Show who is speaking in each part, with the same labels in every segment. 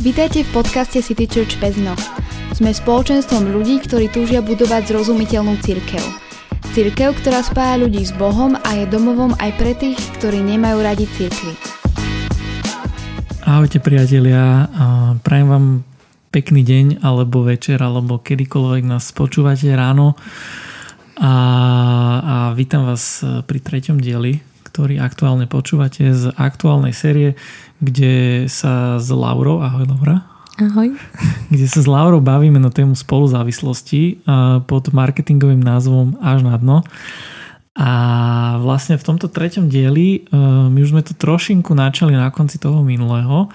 Speaker 1: Vítajte v podcaste City Church Pezno. Sme spoločenstvom ľudí, ktorí túžia budovať zrozumiteľnú církev. Církev, ktorá spája ľudí s Bohom a je domovom aj pre tých, ktorí nemajú radi církvy.
Speaker 2: Ahojte priatelia, prajem vám pekný deň alebo večer alebo kedykoľvek nás počúvate ráno a, a vítam vás pri treťom dieli ktorý aktuálne počúvate z aktuálnej série, kde sa s Laurou, ahoj Laura.
Speaker 3: Ahoj.
Speaker 2: Kde sa s Laurou bavíme na tému spoluzávislosti pod marketingovým názvom Až na dno. A vlastne v tomto treťom dieli my už sme to trošinku načali na konci toho minulého.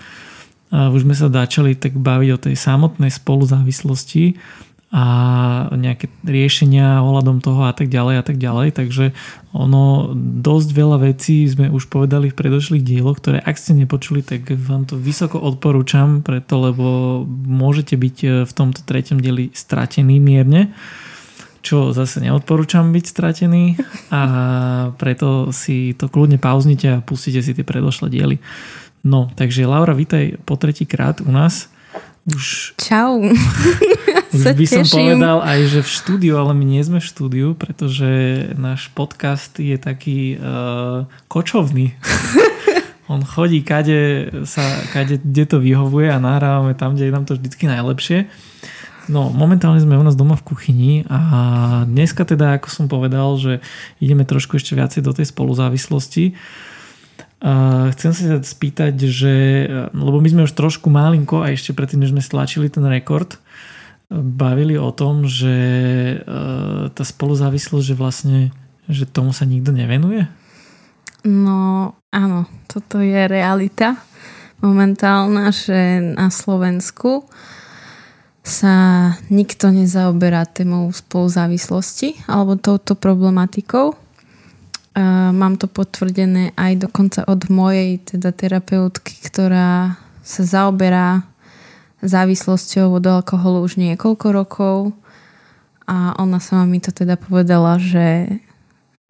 Speaker 2: Už sme sa začali tak baviť o tej samotnej spoluzávislosti a nejaké riešenia ohľadom toho a tak ďalej a tak ďalej. Takže ono dosť veľa vecí sme už povedali v predošlých dieloch, ktoré ak ste nepočuli, tak vám to vysoko odporúčam, preto lebo môžete byť e, v tomto treťom dieli stratení mierne čo zase neodporúčam byť stratený a preto si to kľudne pauznite a pustite si tie predošlé diely. No, takže Laura, vítaj po tretí krát u nás.
Speaker 3: Už... Čau.
Speaker 2: Už by som povedal aj, že v štúdiu, ale my nie sme v štúdiu, pretože náš podcast je taký uh, kočovný. On chodí, kade, sa, kade, kde to vyhovuje a nahrávame tam, kde je nám to vždycky najlepšie. No, momentálne sme u nás doma v kuchyni a dneska teda, ako som povedal, že ideme trošku ešte viacej do tej spoluzávislosti. Uh, chcem sa spýtať, že, lebo my sme už trošku malinko a ešte predtým, než sme stlačili ten rekord, bavili o tom, že e, tá spoluzávislosť, že vlastne, že tomu sa nikto nevenuje?
Speaker 3: No áno, toto je realita momentálna, že na Slovensku sa nikto nezaoberá témou spoluzávislosti alebo touto problematikou mám to potvrdené aj dokonca od mojej teda terapeutky, ktorá sa zaoberá závislosťou od alkoholu už niekoľko rokov a ona sama mi to teda povedala, že,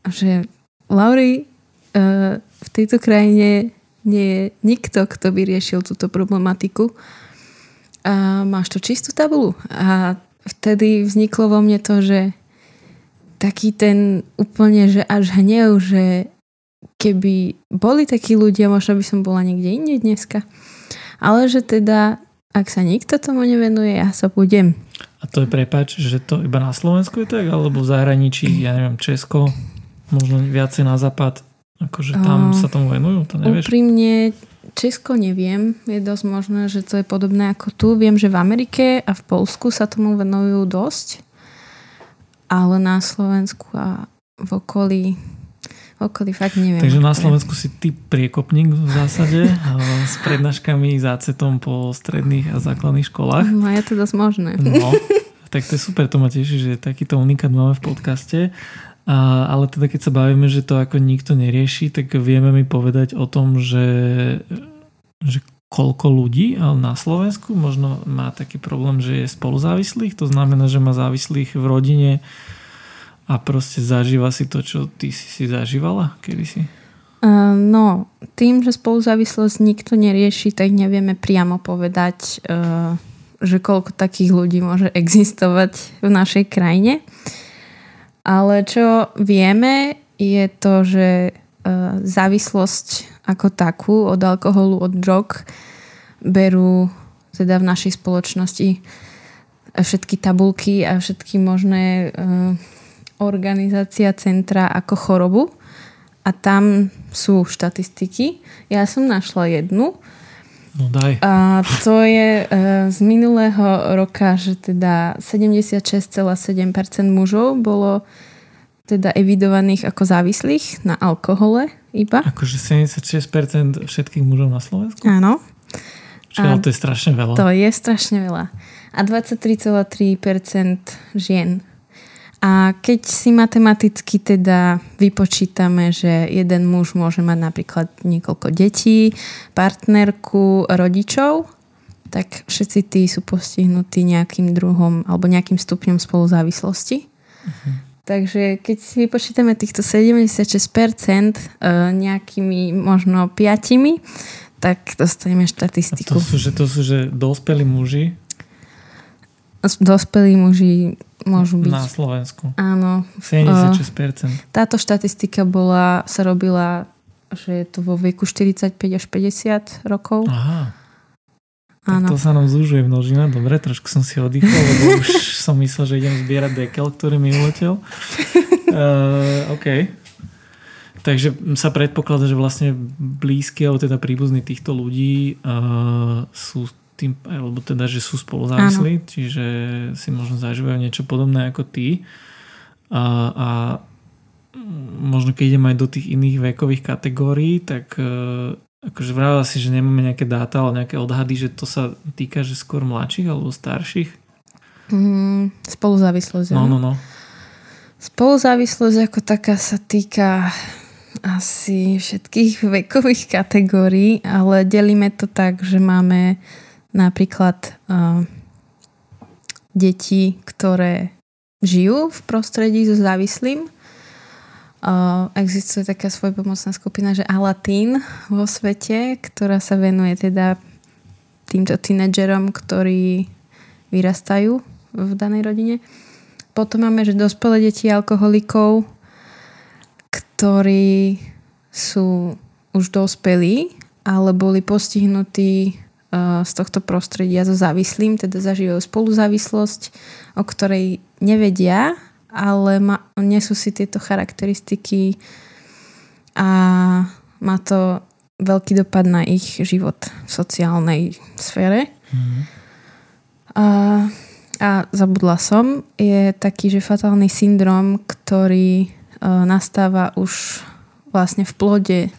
Speaker 3: že Lauri, uh, v tejto krajine nie je nikto, kto by riešil túto problematiku. A máš to čistú tabulu. A vtedy vzniklo vo mne to, že taký ten úplne, že až hnev, že keby boli takí ľudia, možno by som bola niekde inde dneska. Ale že teda, ak sa nikto tomu nevenuje, ja sa budem.
Speaker 2: A to je prepač, že to iba na Slovensku je tak, alebo v zahraničí, ja neviem, Česko, možno viacej na západ, akože tam uh, sa tomu venujú, to nevieš?
Speaker 3: Úprimne, Česko neviem, je dosť možné, že to je podobné ako tu. Viem, že v Amerike a v Polsku sa tomu venujú dosť ale na Slovensku a v okolí v okolí fakt neviem.
Speaker 2: Takže na Slovensku si ty priekopník v zásade s prednáškami za acetom po stredných a základných školách.
Speaker 3: No je to dosť možné.
Speaker 2: No, tak to je super, to ma teší, že takýto unikát máme v podcaste. A, ale teda keď sa bavíme, že to ako nikto nerieši, tak vieme mi povedať o tom, že, že koľko ľudí na Slovensku možno má taký problém, že je spoluzávislých. To znamená, že má závislých v rodine a proste zažíva si to, čo ty si si zažívala kedysi?
Speaker 3: Uh, no, tým, že spoluzávislosť nikto nerieši, tak nevieme priamo povedať, uh, že koľko takých ľudí môže existovať v našej krajine. Ale čo vieme, je to, že uh, závislosť ako takú od alkoholu, od drog berú teda v našej spoločnosti všetky tabulky a všetky možné uh, organizácia centra ako chorobu a tam sú štatistiky. Ja som našla jednu.
Speaker 2: No daj.
Speaker 3: A to je uh, z minulého roka, že teda 76,7% mužov bolo teda evidovaných ako závislých na alkohole iba.
Speaker 2: Akože 76% všetkých mužov na Slovensku?
Speaker 3: Áno.
Speaker 2: Čiže to je strašne veľa.
Speaker 3: To je strašne veľa. A 23,3% žien. A keď si matematicky teda vypočítame, že jeden muž môže mať napríklad niekoľko detí, partnerku, rodičov, tak všetci tí sú postihnutí nejakým druhom alebo nejakým stupňom spoluzávislosti. Uh-huh. Takže keď si vypočítame týchto 76% e, nejakými možno piatimi, tak dostaneme štatistiku.
Speaker 2: A to sú, že, to sú, že dospelí muži?
Speaker 3: Dospelí muži môžu byť.
Speaker 2: Na Slovensku.
Speaker 3: Áno.
Speaker 2: 76%.
Speaker 3: Táto štatistika bola, sa robila, že je to vo veku 45 až 50 rokov.
Speaker 2: Aha. Áno. To sa nám zúžuje množina. Dobre, trošku som si oddychol, lebo už som myslel, že idem zbierať dekel, ktorý mi uletel. Uh, OK. Takže sa predpokladá, že vlastne blízky alebo teda príbuzní týchto ľudí uh, sú tým, alebo teda, že sú spolu závislí, čiže si možno zažívajú niečo podobné ako ty. A, a možno keď idem aj do tých iných vekových kategórií, tak uh, akože vravila si, že nemáme nejaké dáta, ale nejaké odhady, že to sa týka, že skôr mladších alebo starších?
Speaker 3: Mm, spoluzávislosť.
Speaker 2: No, no, no.
Speaker 3: Spoluzávislosť ako taká sa týka asi všetkých vekových kategórií, ale delíme to tak, že máme napríklad uh, deti, ktoré žijú v prostredí so závislým. Uh, existuje taká svojpomocná skupina, že Alatín vo svete, ktorá sa venuje teda týmto tínedžerom, ktorí vyrastajú v danej rodine. Potom máme, že dospelé deti alkoholikov, ktorí sú už dospelí, ale boli postihnutí e, z tohto prostredia so závislým, teda zažívajú spoluzávislosť, o ktorej nevedia, ale ma, nesú si tieto charakteristiky a má to veľký dopad na ich život v sociálnej sfére. Mm. A, a zabudla som, je taký, že fatálny syndrom, ktorý nastáva už vlastne v plode, e,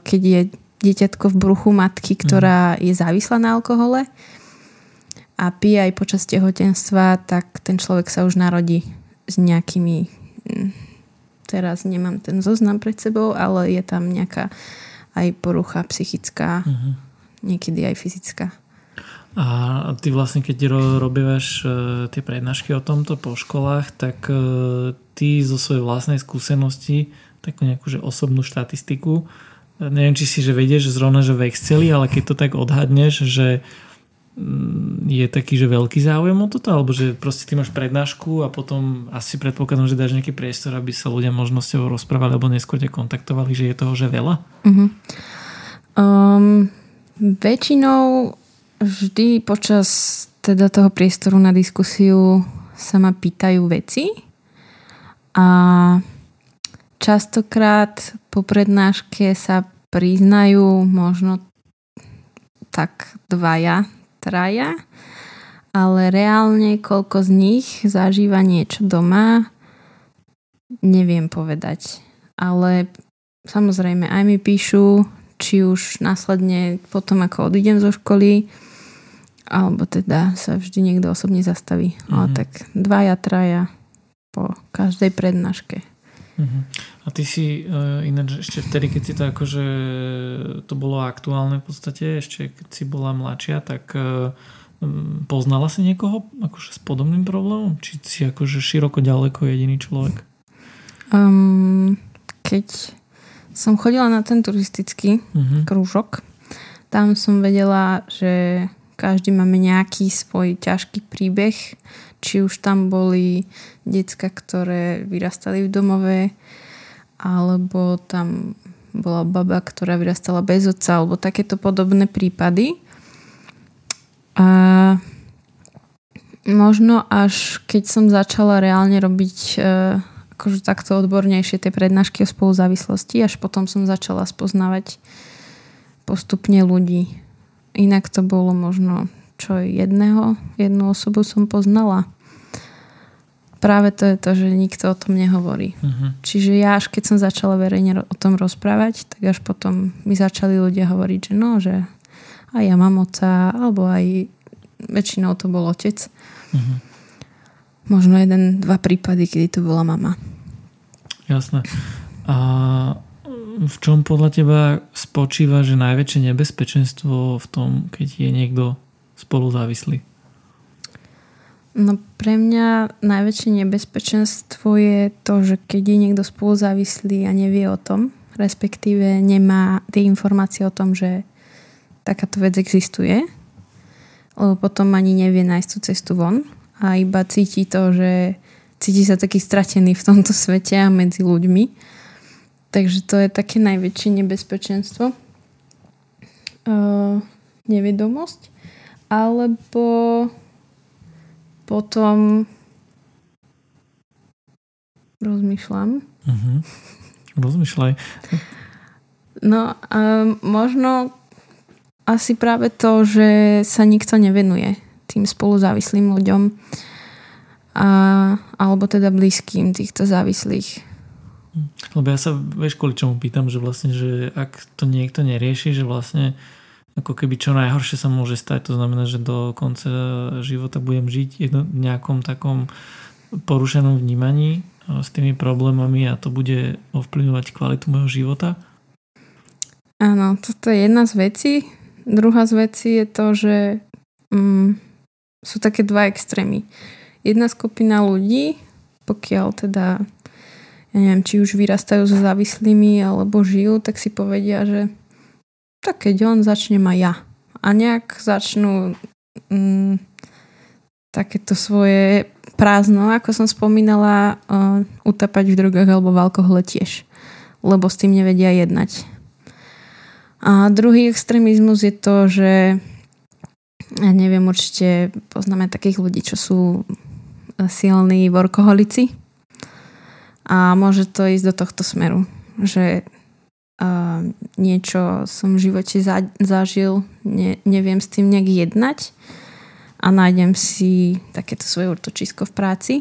Speaker 3: keď je dieťatko v bruchu matky, ktorá mhm. je závislá na alkohole a pije aj počas tehotenstva, tak ten človek sa už narodí s nejakými teraz nemám ten zoznam pred sebou, ale je tam nejaká aj porucha psychická, uh-huh. niekedy aj fyzická.
Speaker 2: A ty vlastne, keď robívaš e, tie prednášky o tomto po školách, tak e, ty zo svojej vlastnej skúsenosti takú nejakú že osobnú štatistiku, neviem, či si že vedieš zrovna, že v Exceli, ale keď to tak odhadneš, že mm, je taký, že veľký záujem o toto, alebo že proste ty máš prednášku a potom asi predpokladám, že dáš nejaký priestor, aby sa ľudia možno s tebou rozprávali, alebo neskôr ťa kontaktovali, že je toho, že veľa?
Speaker 3: Uh-huh. Um, väčšinou vždy počas teda toho priestoru na diskusiu sa ma pýtajú veci a častokrát po prednáške sa priznajú možno tak dvaja, traja, ale reálne koľko z nich zažíva niečo doma, neviem povedať. Ale samozrejme aj mi píšu, či už následne potom, ako odídem zo školy, alebo teda sa vždy niekto osobne zastaví. Mm-hmm. Ale tak dvaja, traja po každej prednáške.
Speaker 2: Mm-hmm. A ty si uh, ináč ešte vtedy, keď si to akože to bolo aktuálne v podstate, ešte keď si bola mladšia, tak uh, poznala si niekoho akože s podobným problémom? Či si akože široko ďaleko jediný človek?
Speaker 3: Um, keď som chodila na ten turistický uh-huh. krúžok, tam som vedela, že každý máme nejaký svoj ťažký príbeh. Či už tam boli decka, ktoré vyrastali v domove, alebo tam bola baba, ktorá vyrastala bez otca, alebo takéto podobné prípady. A možno až keď som začala reálne robiť e, akože takto odbornejšie tie prednášky o spoluzávislosti, až potom som začala spoznávať postupne ľudí. Inak to bolo možno čo jedného, jednu osobu som poznala. Práve to je to, že nikto o tom nehovorí. Uh-huh. Čiže ja až keď som začala verejne o tom rozprávať, tak až potom mi začali ľudia hovoriť, že no, že aj ja mám oca, alebo aj väčšinou to bol otec. Uh-huh. Možno jeden, dva prípady, kedy to bola mama.
Speaker 2: Jasné. A v čom podľa teba spočíva, že najväčšie nebezpečenstvo v tom, keď je niekto spoluzávislý?
Speaker 3: No pre mňa najväčšie nebezpečenstvo je to, že keď je niekto spoluzávislý a nevie o tom, respektíve nemá tie informácie o tom, že takáto vec existuje, lebo potom ani nevie nájsť tú cestu von a iba cíti to, že cíti sa taký stratený v tomto svete a medzi ľuďmi. Takže to je také najväčšie nebezpečenstvo. Uh, nevedomosť. Alebo potom rozmýšľam.
Speaker 2: Uh-huh. Rozmýšľaj.
Speaker 3: No, um, možno asi práve to, že sa nikto nevenuje tým spoluzávislým ľuďom a, alebo teda blízkym týchto závislých.
Speaker 2: Lebo ja sa, vieš, kvôli čomu pýtam, že vlastne, že ak to niekto nerieši, že vlastne ako keby čo najhoršie sa môže stať, to znamená, že do konca života budem žiť v nejakom takom porušenom vnímaní s tými problémami a to bude ovplyvňovať kvalitu môjho života?
Speaker 3: Áno, toto je jedna z vecí. Druhá z vecí je to, že mm, sú také dva extrémy. Jedna skupina ľudí, pokiaľ teda ja neviem, či už vyrastajú so závislými alebo žijú, tak si povedia, že tak keď on začne ma ja. A nejak začnú mm, takéto svoje prázdno, ako som spomínala, uh, utapať v drogách alebo v alkohole tiež. Lebo s tým nevedia jednať. A druhý extrémizmus je to, že ja neviem, určite poznáme takých ľudí, čo sú silní workoholici a môže to ísť do tohto smeru, že uh, niečo som v živote za, zažil, ne, neviem s tým nejak jednať a nájdem si takéto svoje útočisko v práci.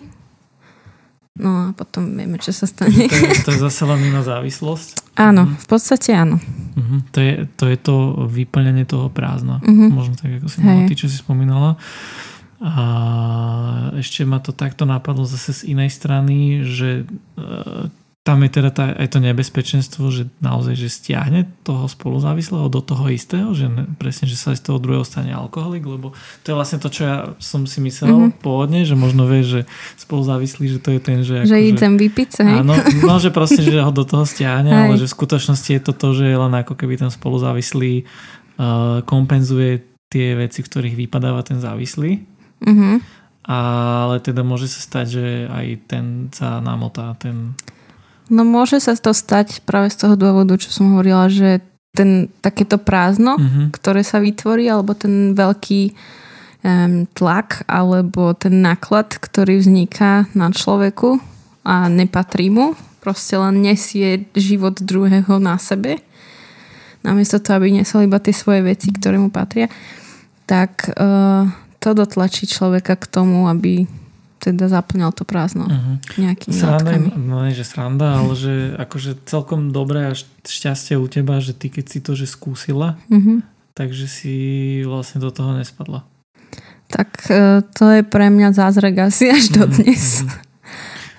Speaker 3: No a potom vieme, čo sa stane.
Speaker 2: To je, to je zase len iná závislosť?
Speaker 3: Áno, mhm. v podstate áno.
Speaker 2: Uh-huh. To, je, to je to vyplňanie toho prázdna. Uh-huh. Možno tak, ako si mala, ty, čo si spomínala. A ešte ma to takto napadlo zase z inej strany, že e, tam je teda tá, aj to nebezpečenstvo, že naozaj, že stiahne toho spoluzávislého do toho istého, že ne, presne, že sa z toho druhého stane alkoholik, lebo to je vlastne to, čo ja som si myslel mm-hmm. pôvodne, že možno vie, že spoluzávislý, že to je ten, že...
Speaker 3: Že ako, idem vypiť
Speaker 2: Áno, no, že proste, že ho do toho stiahne, ale že v skutočnosti je to to, že je len ako keby ten spoluzávislý uh, kompenzuje tie veci, v ktorých vypadáva ten závislý. Mm-hmm. Ale teda môže sa stať, že aj ten sa namotá, ten
Speaker 3: No môže sa to stať práve z toho dôvodu, čo som hovorila, že ten takéto prázdno, mm-hmm. ktoré sa vytvorí, alebo ten veľký um, tlak, alebo ten náklad, ktorý vzniká na človeku a nepatrí mu, proste len nesie život druhého na sebe, namiesto toho, aby nesol iba tie svoje veci, ktoré mu patria, tak uh, to dotlačí človeka k tomu, aby teda zaplňal to prázdno uh-huh. nejakými
Speaker 2: sranda, látkami. No nie, že sranda, ale že akože celkom dobré a šťastie u teba, že ty keď si to že skúsila, uh-huh. takže si vlastne do toho nespadla.
Speaker 3: Tak e, to je pre mňa zázrak asi až do dnes. Uh-huh.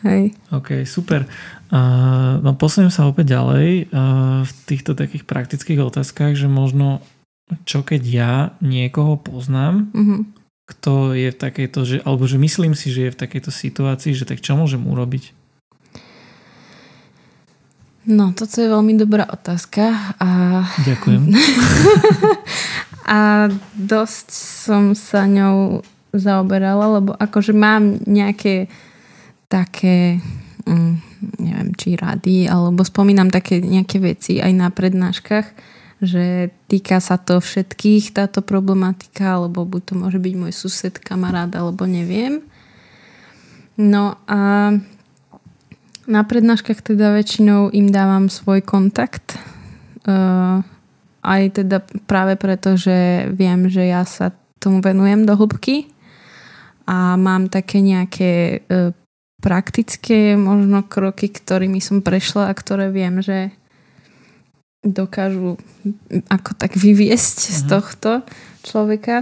Speaker 3: Hej.
Speaker 2: OK, super. Uh, no posuniem sa opäť ďalej uh, v týchto takých praktických otázkach, že možno čo keď ja niekoho poznám, uh-huh kto je v takejto, že, alebo že myslím si, že je v takejto situácii, že tak čo môžem urobiť?
Speaker 3: No, toto je veľmi dobrá otázka. A...
Speaker 2: Ďakujem.
Speaker 3: a dosť som sa ňou zaoberala, lebo akože mám nejaké také, mm, neviem, či rady, alebo spomínam také nejaké veci aj na prednáškach, že týka sa to všetkých táto problematika, alebo buď to môže byť môj sused, kamarát, alebo neviem. No a na prednáškach teda väčšinou im dávam svoj kontakt. Uh, aj teda práve preto, že viem, že ja sa tomu venujem do hĺbky a mám také nejaké uh, praktické možno kroky, ktorými som prešla a ktoré viem, že dokážu ako tak vyviesť uh-huh. z mhm. tohto človeka.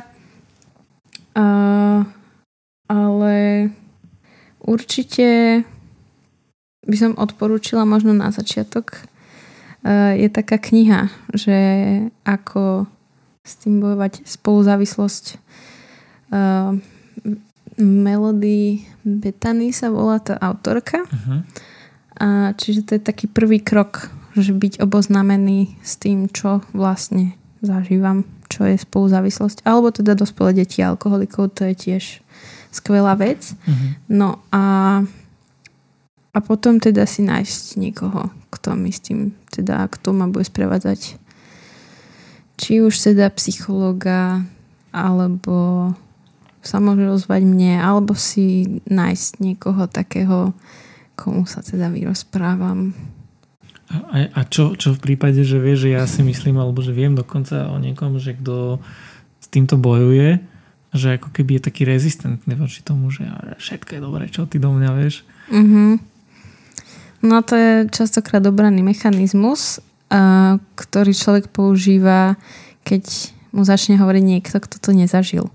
Speaker 3: A, ale určite by som odporúčila možno na začiatok je taká kniha, že ako s tým bojovať spoluzávislosť uh, Melody Betany sa volá tá autorka. Uh-huh. A čiže to je taký prvý krok že byť oboznamený s tým, čo vlastne zažívam, čo je spoluzávislosť. Alebo teda dospelé deti alkoholikov, to je tiež skvelá vec.
Speaker 2: Mhm.
Speaker 3: No a, a potom teda si nájsť niekoho, kto mi s tým, teda kto ma bude sprevádzať. Či už teda psychologa, alebo sa môže ozvať mne, alebo si nájsť niekoho takého, komu sa teda vyrozprávam.
Speaker 2: A, a čo, čo v prípade, že vieš, že ja si myslím, alebo že viem dokonca o niekom, že kto s týmto bojuje, že ako keby je taký rezistentný voči tomu, že všetko je dobré, čo ty do mňa vieš.
Speaker 3: Mm-hmm. No to je častokrát obraný mechanizmus, a, ktorý človek používa, keď mu začne hovoriť niekto, kto to nezažil.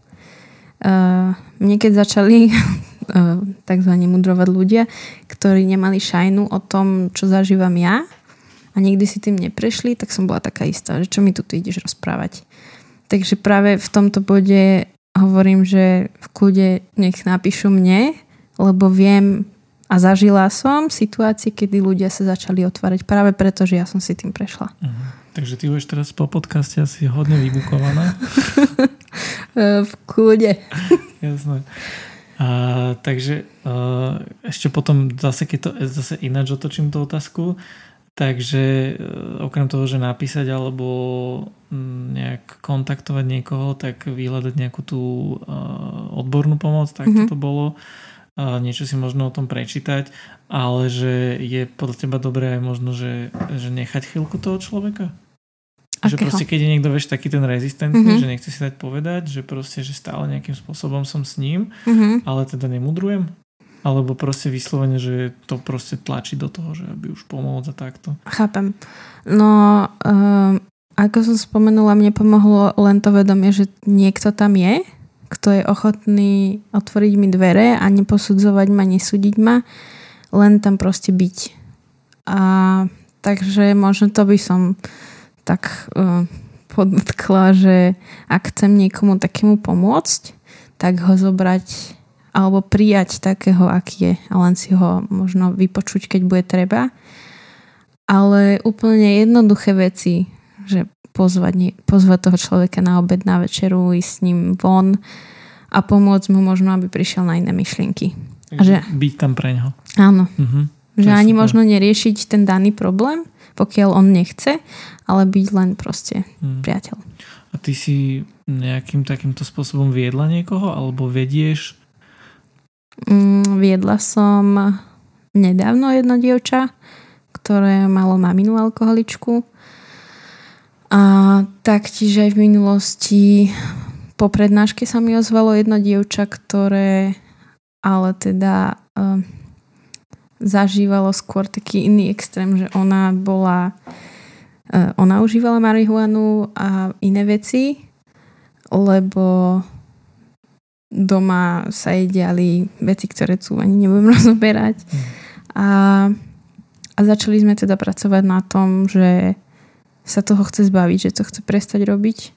Speaker 3: Uh, mne keď začali tzv. mudrovať ľudia, ktorí nemali šajnu o tom, čo zažívam ja a nikdy si tým neprešli, tak som bola taká istá, že čo mi tu ideš rozprávať. Takže práve v tomto bode hovorím, že v kľude nech napíšu mne, lebo viem a zažila som situácie, kedy ľudia sa začali otvárať práve preto, že ja som si tým prešla.
Speaker 2: Uh-huh. Takže ty budeš teraz po podcaste asi hodne vybukovaná.
Speaker 3: v kľude.
Speaker 2: Jasné. A, takže a, ešte potom zase, keď to zase ináč otočím tú otázku, takže okrem toho, že napísať alebo nejak kontaktovať niekoho, tak vyhľadať nejakú tú odbornú pomoc, tak mm-hmm. toto bolo niečo si možno o tom prečítať, ale že je podľa teba dobré aj možno, že, že nechať chvíľku toho človeka? Akého? Že proste, keď je niekto, vieš, taký ten rezistentný, mm-hmm. že nechce si dať povedať, že proste, že stále nejakým spôsobom som s ním, mm-hmm. ale teda nemudrujem. Alebo proste vyslovene, že to proste tlačí do toho, že aby už pomôcť a takto.
Speaker 3: Chápem. No, um, ako som spomenula, mne pomohlo len to vedomie, že niekto tam je, kto je ochotný otvoriť mi dvere a neposudzovať ma, nesúdiť ma, len tam proste byť. A takže možno to by som tak uh, podotkla, že ak chcem niekomu takému pomôcť, tak ho zobrať alebo prijať takého, aký je a len si ho možno vypočuť, keď bude treba. Ale úplne jednoduché veci, že pozvať, pozvať toho človeka na obed, na večeru, ísť s ním von a pomôcť mu možno, aby prišiel na iné myšlienky.
Speaker 2: A že, byť tam pre neho.
Speaker 3: Áno. Uh-huh. Že ani super. možno neriešiť ten daný problém, pokiaľ on nechce, ale byť len proste hmm. priateľ.
Speaker 2: A ty si nejakým takýmto spôsobom viedla niekoho alebo vedieš?
Speaker 3: Mm, viedla som nedávno jedno dievča, ktoré malo maminu alkoholičku. A taktiež aj v minulosti po prednáške sa mi ozvalo jedno dievča, ktoré ale teda uh, zažívalo skôr taký iný extrém, že ona bola E, ona užívala marihuanu a iné veci, lebo doma sa jej diali veci, ktoré tu ani nebudem rozoberať. A, a začali sme teda pracovať na tom, že sa toho chce zbaviť, že to chce prestať robiť.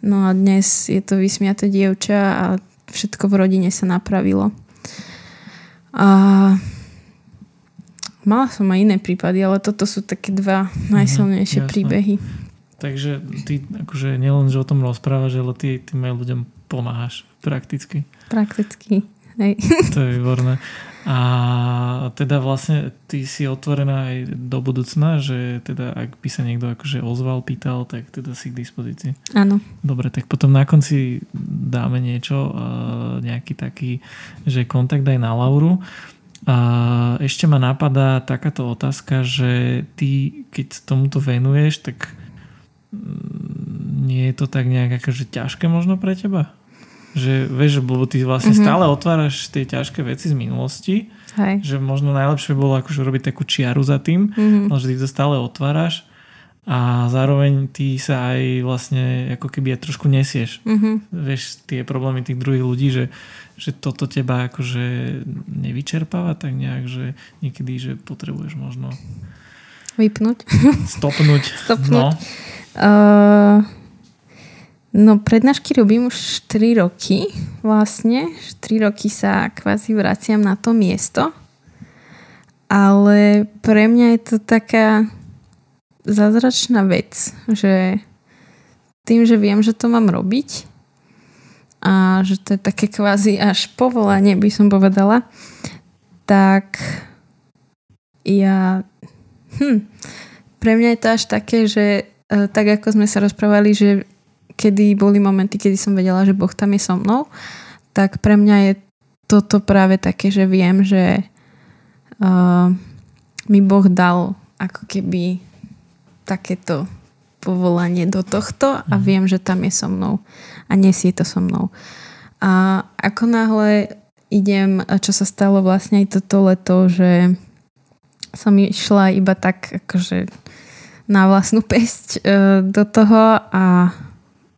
Speaker 3: No a dnes je to vysmiaté dievča a všetko v rodine sa napravilo. A Mala som aj iné prípady, ale toto sú také dva najsilnejšie mm, príbehy.
Speaker 2: Takže ty akože nielen, že o tom rozprávaš, ale ty tým aj ľuďom pomáhaš prakticky.
Speaker 3: Prakticky, hej.
Speaker 2: To je výborné. A teda vlastne ty si otvorená aj do budúcna, že teda ak by sa niekto akože ozval, pýtal, tak teda si k dispozícii.
Speaker 3: Áno.
Speaker 2: Dobre, tak potom na konci dáme niečo, nejaký taký, že kontakt aj na Lauru. A ešte ma napadá takáto otázka, že ty, keď tomuto venuješ, tak mm, nie je to tak nejak akože ťažké možno pre teba? Že vieš, lebo ty vlastne mm-hmm. stále otváraš tie ťažké veci z minulosti,
Speaker 3: Hej.
Speaker 2: že možno najlepšie bolo akože robiť takú čiaru za tým, mm-hmm. že ty to stále otváraš a zároveň ty sa aj vlastne ako keby aj trošku nesieš. Mm-hmm. Vieš, tie problémy tých druhých ľudí, že, že toto teba akože nevyčerpáva tak nejak, že niekedy, že potrebuješ možno
Speaker 3: vypnúť.
Speaker 2: Stopnúť.
Speaker 3: Stopnúť. No. Uh, no prednášky robím už 4 roky vlastne. 4 roky sa kvázi vraciam na to miesto. Ale pre mňa je to taká zázračná vec, že tým, že viem, že to mám robiť a že to je také kvázi až povolanie, by som povedala, tak ja... Hm, pre mňa je to až také, že e, tak ako sme sa rozprávali, že kedy boli momenty, kedy som vedela, že Boh tam je so mnou, tak pre mňa je toto práve také, že viem, že uh, mi Boh dal ako keby takéto povolanie do tohto a mhm. viem, že tam je so mnou a nesie to so mnou. A ako náhle idem, čo sa stalo vlastne aj toto leto, že som išla iba tak akože na vlastnú pesť e, do toho a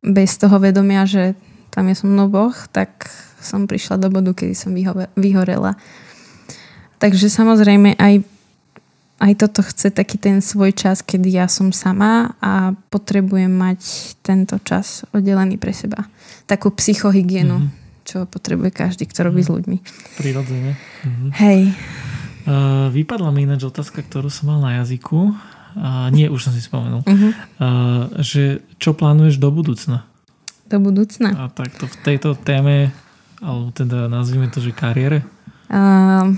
Speaker 3: bez toho vedomia, že tam je so mnou Boh, tak som prišla do bodu, kedy som vyhorela. Takže samozrejme aj aj toto chce taký ten svoj čas, kedy ja som sama a potrebujem mať tento čas oddelený pre seba. Takú psychohygienu, mm-hmm. čo potrebuje každý, kto robí mm-hmm. s ľuďmi.
Speaker 2: Prirodzene. Mm-hmm.
Speaker 3: Hej.
Speaker 2: Uh, vypadla mi ináč otázka, ktorú som mal na jazyku. Nie, už som si spomenul. Uh-huh. Uh, že čo plánuješ do budúcna?
Speaker 3: Do budúcna?
Speaker 2: A takto v tejto téme, alebo teda nazvime to, že kariére?
Speaker 3: Uh,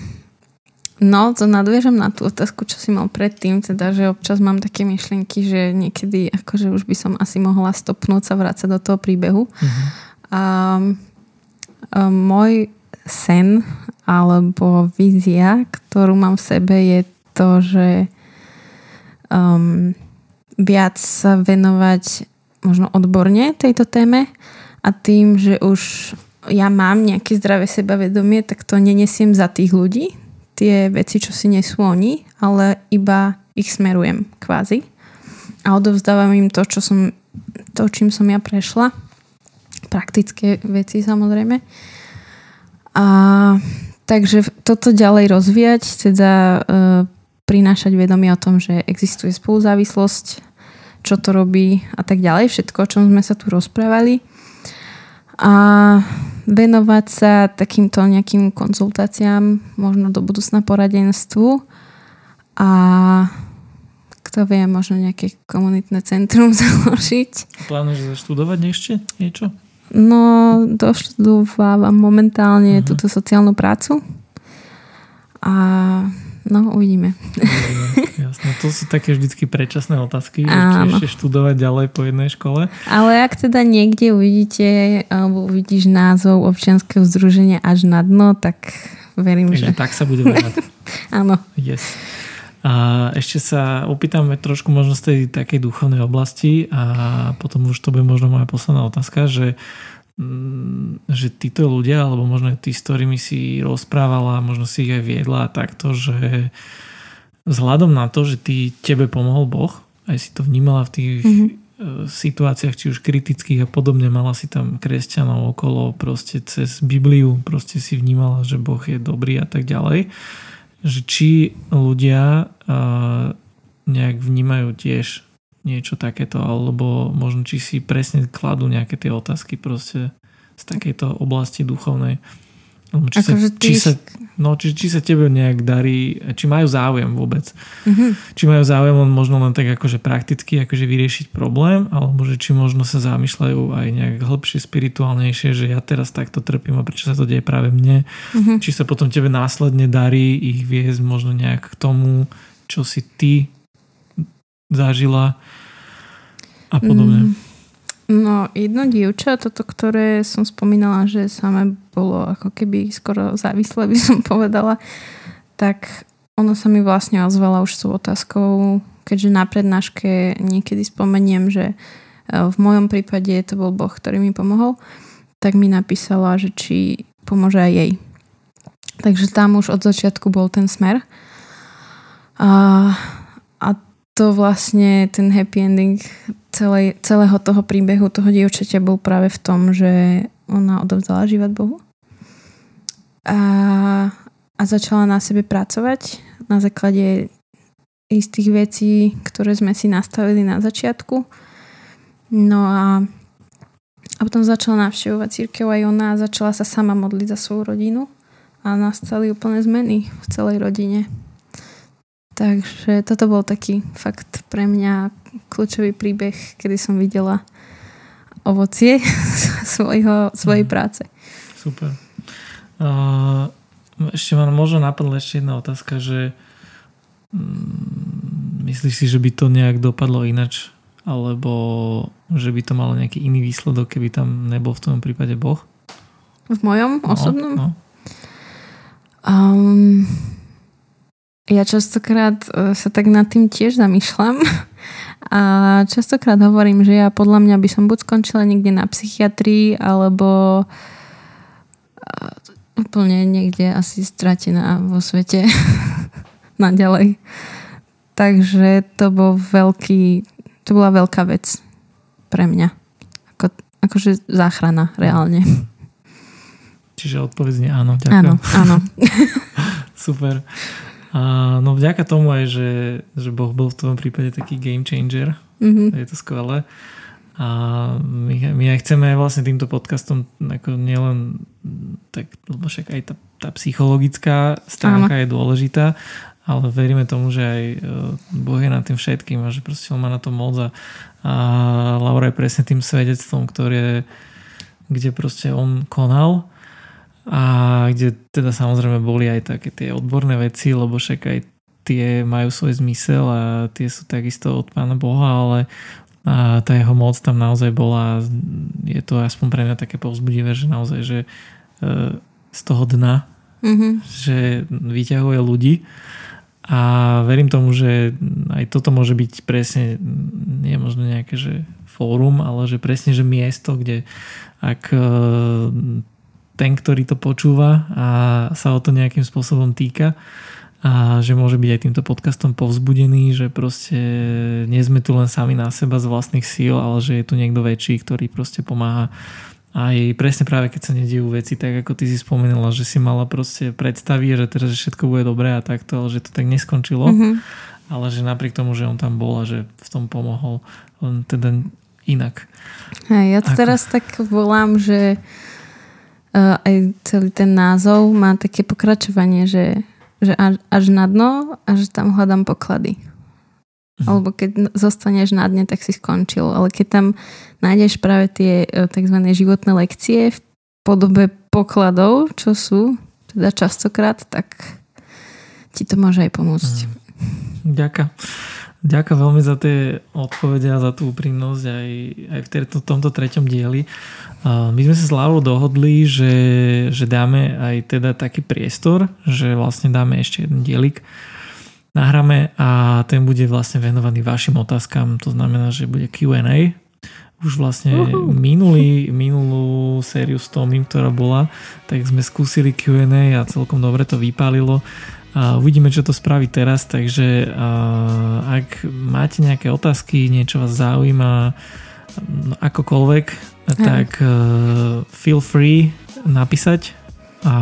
Speaker 3: No, to nadviežem na tú otázku, čo si mal predtým, teda, že občas mám také myšlienky, že niekedy akože už by som asi mohla stopnúť sa vrácať do toho príbehu. Uh-huh. A, a môj sen alebo vízia, ktorú mám v sebe je to, že um, viac sa venovať možno odborne tejto téme a tým, že už ja mám nejaké zdravé sebavedomie, tak to nenesiem za tých ľudí, tie veci, čo si nesú oni, ale iba ich smerujem kvázi. A odovzdávam im to, čo som, to, čím som ja prešla. Praktické veci samozrejme. A takže toto ďalej rozvíjať, teda e, prinášať vedomie o tom, že existuje spoluzávislosť, čo to robí a tak ďalej. Všetko, o čom sme sa tu rozprávali. A venovať sa takýmto nejakým konzultáciám, možno do budúcna poradenstvu a kto vie, možno nejaké komunitné centrum založiť.
Speaker 2: Plánuješ študovať ešte niečo?
Speaker 3: No, doštudovávam momentálne uh-huh. túto sociálnu prácu a no, uvidíme.
Speaker 2: Jasné, to sú také vždycky predčasné otázky, že či ešte študovať ďalej po jednej škole.
Speaker 3: Ale ak teda niekde uvidíte, alebo uvidíš názov občianského združenia až na dno, tak verím, Takže že...
Speaker 2: tak sa bude mať.
Speaker 3: Áno.
Speaker 2: Yes. A ešte sa opýtame trošku možno z tej takej duchovnej oblasti a potom už to bude možno moja posledná otázka, že že títo ľudia, alebo možno tí, s ktorými si rozprávala, možno si ich aj viedla takto, že vzhľadom na to, že ty, tebe pomohol Boh, aj si to vnímala v tých mm-hmm. situáciách, či už kritických a podobne, mala si tam kresťanov okolo, proste cez Bibliu, proste si vnímala, že Boh je dobrý a tak ďalej. Že či ľudia uh, nejak vnímajú tiež niečo takéto, alebo možno či si presne kladú nejaké tie otázky proste z takejto oblasti duchovnej. Či, sa, tých... či, sa, no, či, či sa tebe nejak darí, či majú záujem vôbec. Mm-hmm. Či majú záujem len možno len tak akože prakticky akože vyriešiť problém, alebo že či možno sa zamýšľajú aj nejak hĺbšie, spirituálnejšie, že ja teraz takto trpím a prečo sa to deje práve mne. Mm-hmm. Či sa potom tebe následne darí ich viesť možno nejak k tomu, čo si ty zažila a podobne. Mm.
Speaker 3: No, jedno dievča, toto, ktoré som spomínala, že samé bolo ako keby skoro závislé, by som povedala, tak ona sa mi vlastne ozvala už s otázkou, keďže na prednáške niekedy spomeniem, že e, v mojom prípade to bol Boh, ktorý mi pomohol, tak mi napísala, že či pomôže aj jej. Takže tam už od začiatku bol ten smer. A, a to vlastne ten happy ending celej, celého toho príbehu toho dievčaťa bol práve v tom, že ona odovzdala život Bohu a, a začala na sebe pracovať na základe istých vecí, ktoré sme si nastavili na začiatku. No a, a potom začala navštevovať církev aj ona a začala sa sama modliť za svoju rodinu a nastali úplne zmeny v celej rodine. Takže toto bol taký fakt pre mňa kľúčový príbeh, kedy som videla ovocie svojho, svojej mm. práce.
Speaker 2: Super. Uh, ešte ma možno napadla ešte jedna otázka, že mm, myslíš si, že by to nejak dopadlo inač? Alebo že by to malo nejaký iný výsledok, keby tam nebol v tom prípade Boh?
Speaker 3: V mojom no, osobnom? No.
Speaker 2: Um,
Speaker 3: ja častokrát e, sa tak nad tým tiež zamýšľam a častokrát hovorím, že ja podľa mňa by som buď skončila niekde na psychiatrii alebo úplne niekde asi stratená vo svete naďalej. Takže to bol veľký, to bola veľká vec pre mňa. Ako, akože záchrana reálne.
Speaker 2: Čiže odpoveď nie áno. Ďakujem.
Speaker 3: Áno, áno.
Speaker 2: Super. A, no vďaka tomu aj, že, že Boh bol v tom prípade taký game changer. Mm-hmm. Je to skvelé. A my, my aj chceme vlastne týmto podcastom ako nielen tak, lebo však aj tá, tá psychologická stránka Áno. je dôležitá, ale veríme tomu, že aj e, Boh je nad tým všetkým a že proste on má na to moc a, a Laura je presne tým svedectvom, ktoré, kde proste on konal a kde teda samozrejme boli aj také tie odborné veci, lebo však aj tie majú svoj zmysel a tie sú takisto od Pána Boha, ale a tá jeho moc tam naozaj bola, je to aspoň pre mňa také povzbudivé, že naozaj, že e, z toho dna, mm-hmm. že vyťahuje ľudí a verím tomu, že aj toto môže byť presne, nie možno nejaké, že fórum, ale že presne, že miesto, kde ak e, ten, ktorý to počúva a sa o to nejakým spôsobom týka, a že môže byť aj týmto podcastom povzbudený, že proste nie sme tu len sami na seba z vlastných síl, ale že je tu niekto väčší, ktorý proste pomáha aj presne práve keď sa nediejú veci, tak ako ty si spomenula, že si mala proste predstavy, že teraz všetko bude dobré a takto, ale že to tak neskončilo. Mm-hmm. Ale že napriek tomu, že on tam bol a že v tom pomohol, len teda inak.
Speaker 3: Hej, ja to ako... teraz tak volám, že aj celý ten názov má také pokračovanie, že že až, na dno a že tam hľadám poklady. Mhm. Alebo keď zostaneš na dne, tak si skončil. Ale keď tam nájdeš práve tie e, tzv. životné lekcie v podobe pokladov, čo sú teda častokrát, tak ti to môže aj pomôcť.
Speaker 2: Mhm. Ďakujem. Ďakujem veľmi za tie odpovede a za tú úprimnosť aj, aj v tomto treťom dieli. My sme sa s Lávou dohodli, že, že dáme aj teda taký priestor, že vlastne dáme ešte jeden dielik nahráme a ten bude vlastne venovaný vašim otázkam, to znamená, že bude Q&A. Už vlastne uh-huh. minulý, minulú sériu s Tomím, ktorá bola, tak sme skúsili Q&A a celkom dobre to vypálilo. A uvidíme, čo to spraví teraz, takže ak máte nejaké otázky, niečo vás zaujíma, no, tak uh, feel free napísať a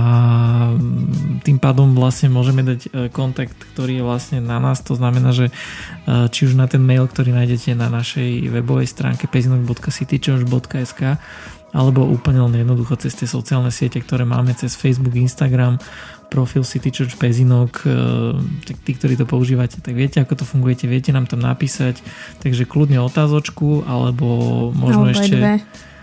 Speaker 2: tým pádom vlastne môžeme dať e, kontakt, ktorý je vlastne na nás, to znamená, že e, či už na ten mail, ktorý nájdete na našej webovej stránke pezinok.citychurch.sk alebo úplne len jednoducho cez tie sociálne siete, ktoré máme cez Facebook, Instagram, profil City Church Pezinok, tak tí, ktorí to používate, tak viete, ako to fungujete, viete nám tam napísať, takže kľudne otázočku, alebo možno alebo ešte... Dve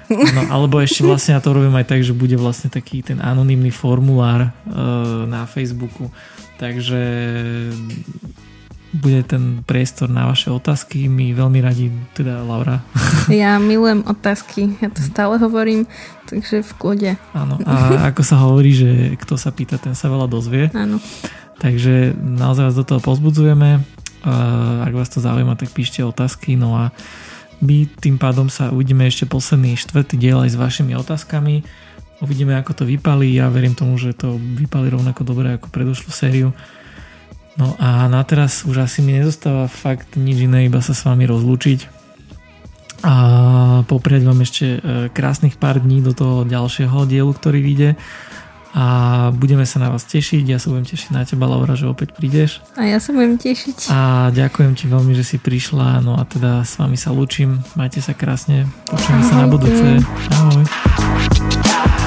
Speaker 2: No, alebo ešte vlastne ja to robím aj tak, že bude vlastne taký ten anonymný formulár uh, na Facebooku. Takže bude ten priestor na vaše otázky. My veľmi radi, teda Laura.
Speaker 3: Ja milujem otázky, ja to stále hovorím, takže v kľude.
Speaker 2: Áno, a ako sa hovorí, že kto sa pýta, ten sa veľa dozvie.
Speaker 3: Áno.
Speaker 2: Takže naozaj vás do toho pozbudzujeme. Ak vás to zaujíma, tak píšte otázky. No a my tým pádom sa uvidíme ešte posledný štvrtý diel aj s vašimi otázkami. Uvidíme, ako to vypalí. Ja verím tomu, že to vypali rovnako dobre ako predošlú sériu. No a na teraz už asi mi nezostáva fakt nič iné, iba sa s vami rozlúčiť a popriať vám ešte e, krásnych pár dní do toho ďalšieho dielu, ktorý vyjde a budeme sa na vás tešiť. Ja sa budem tešiť na teba, Laura, že opäť prídeš.
Speaker 3: A ja sa budem tešiť.
Speaker 2: A ďakujem ti veľmi, že si prišla. No a teda s vami sa lúčim. Majte sa krásne. Počujeme sa na budúce. Ahoj.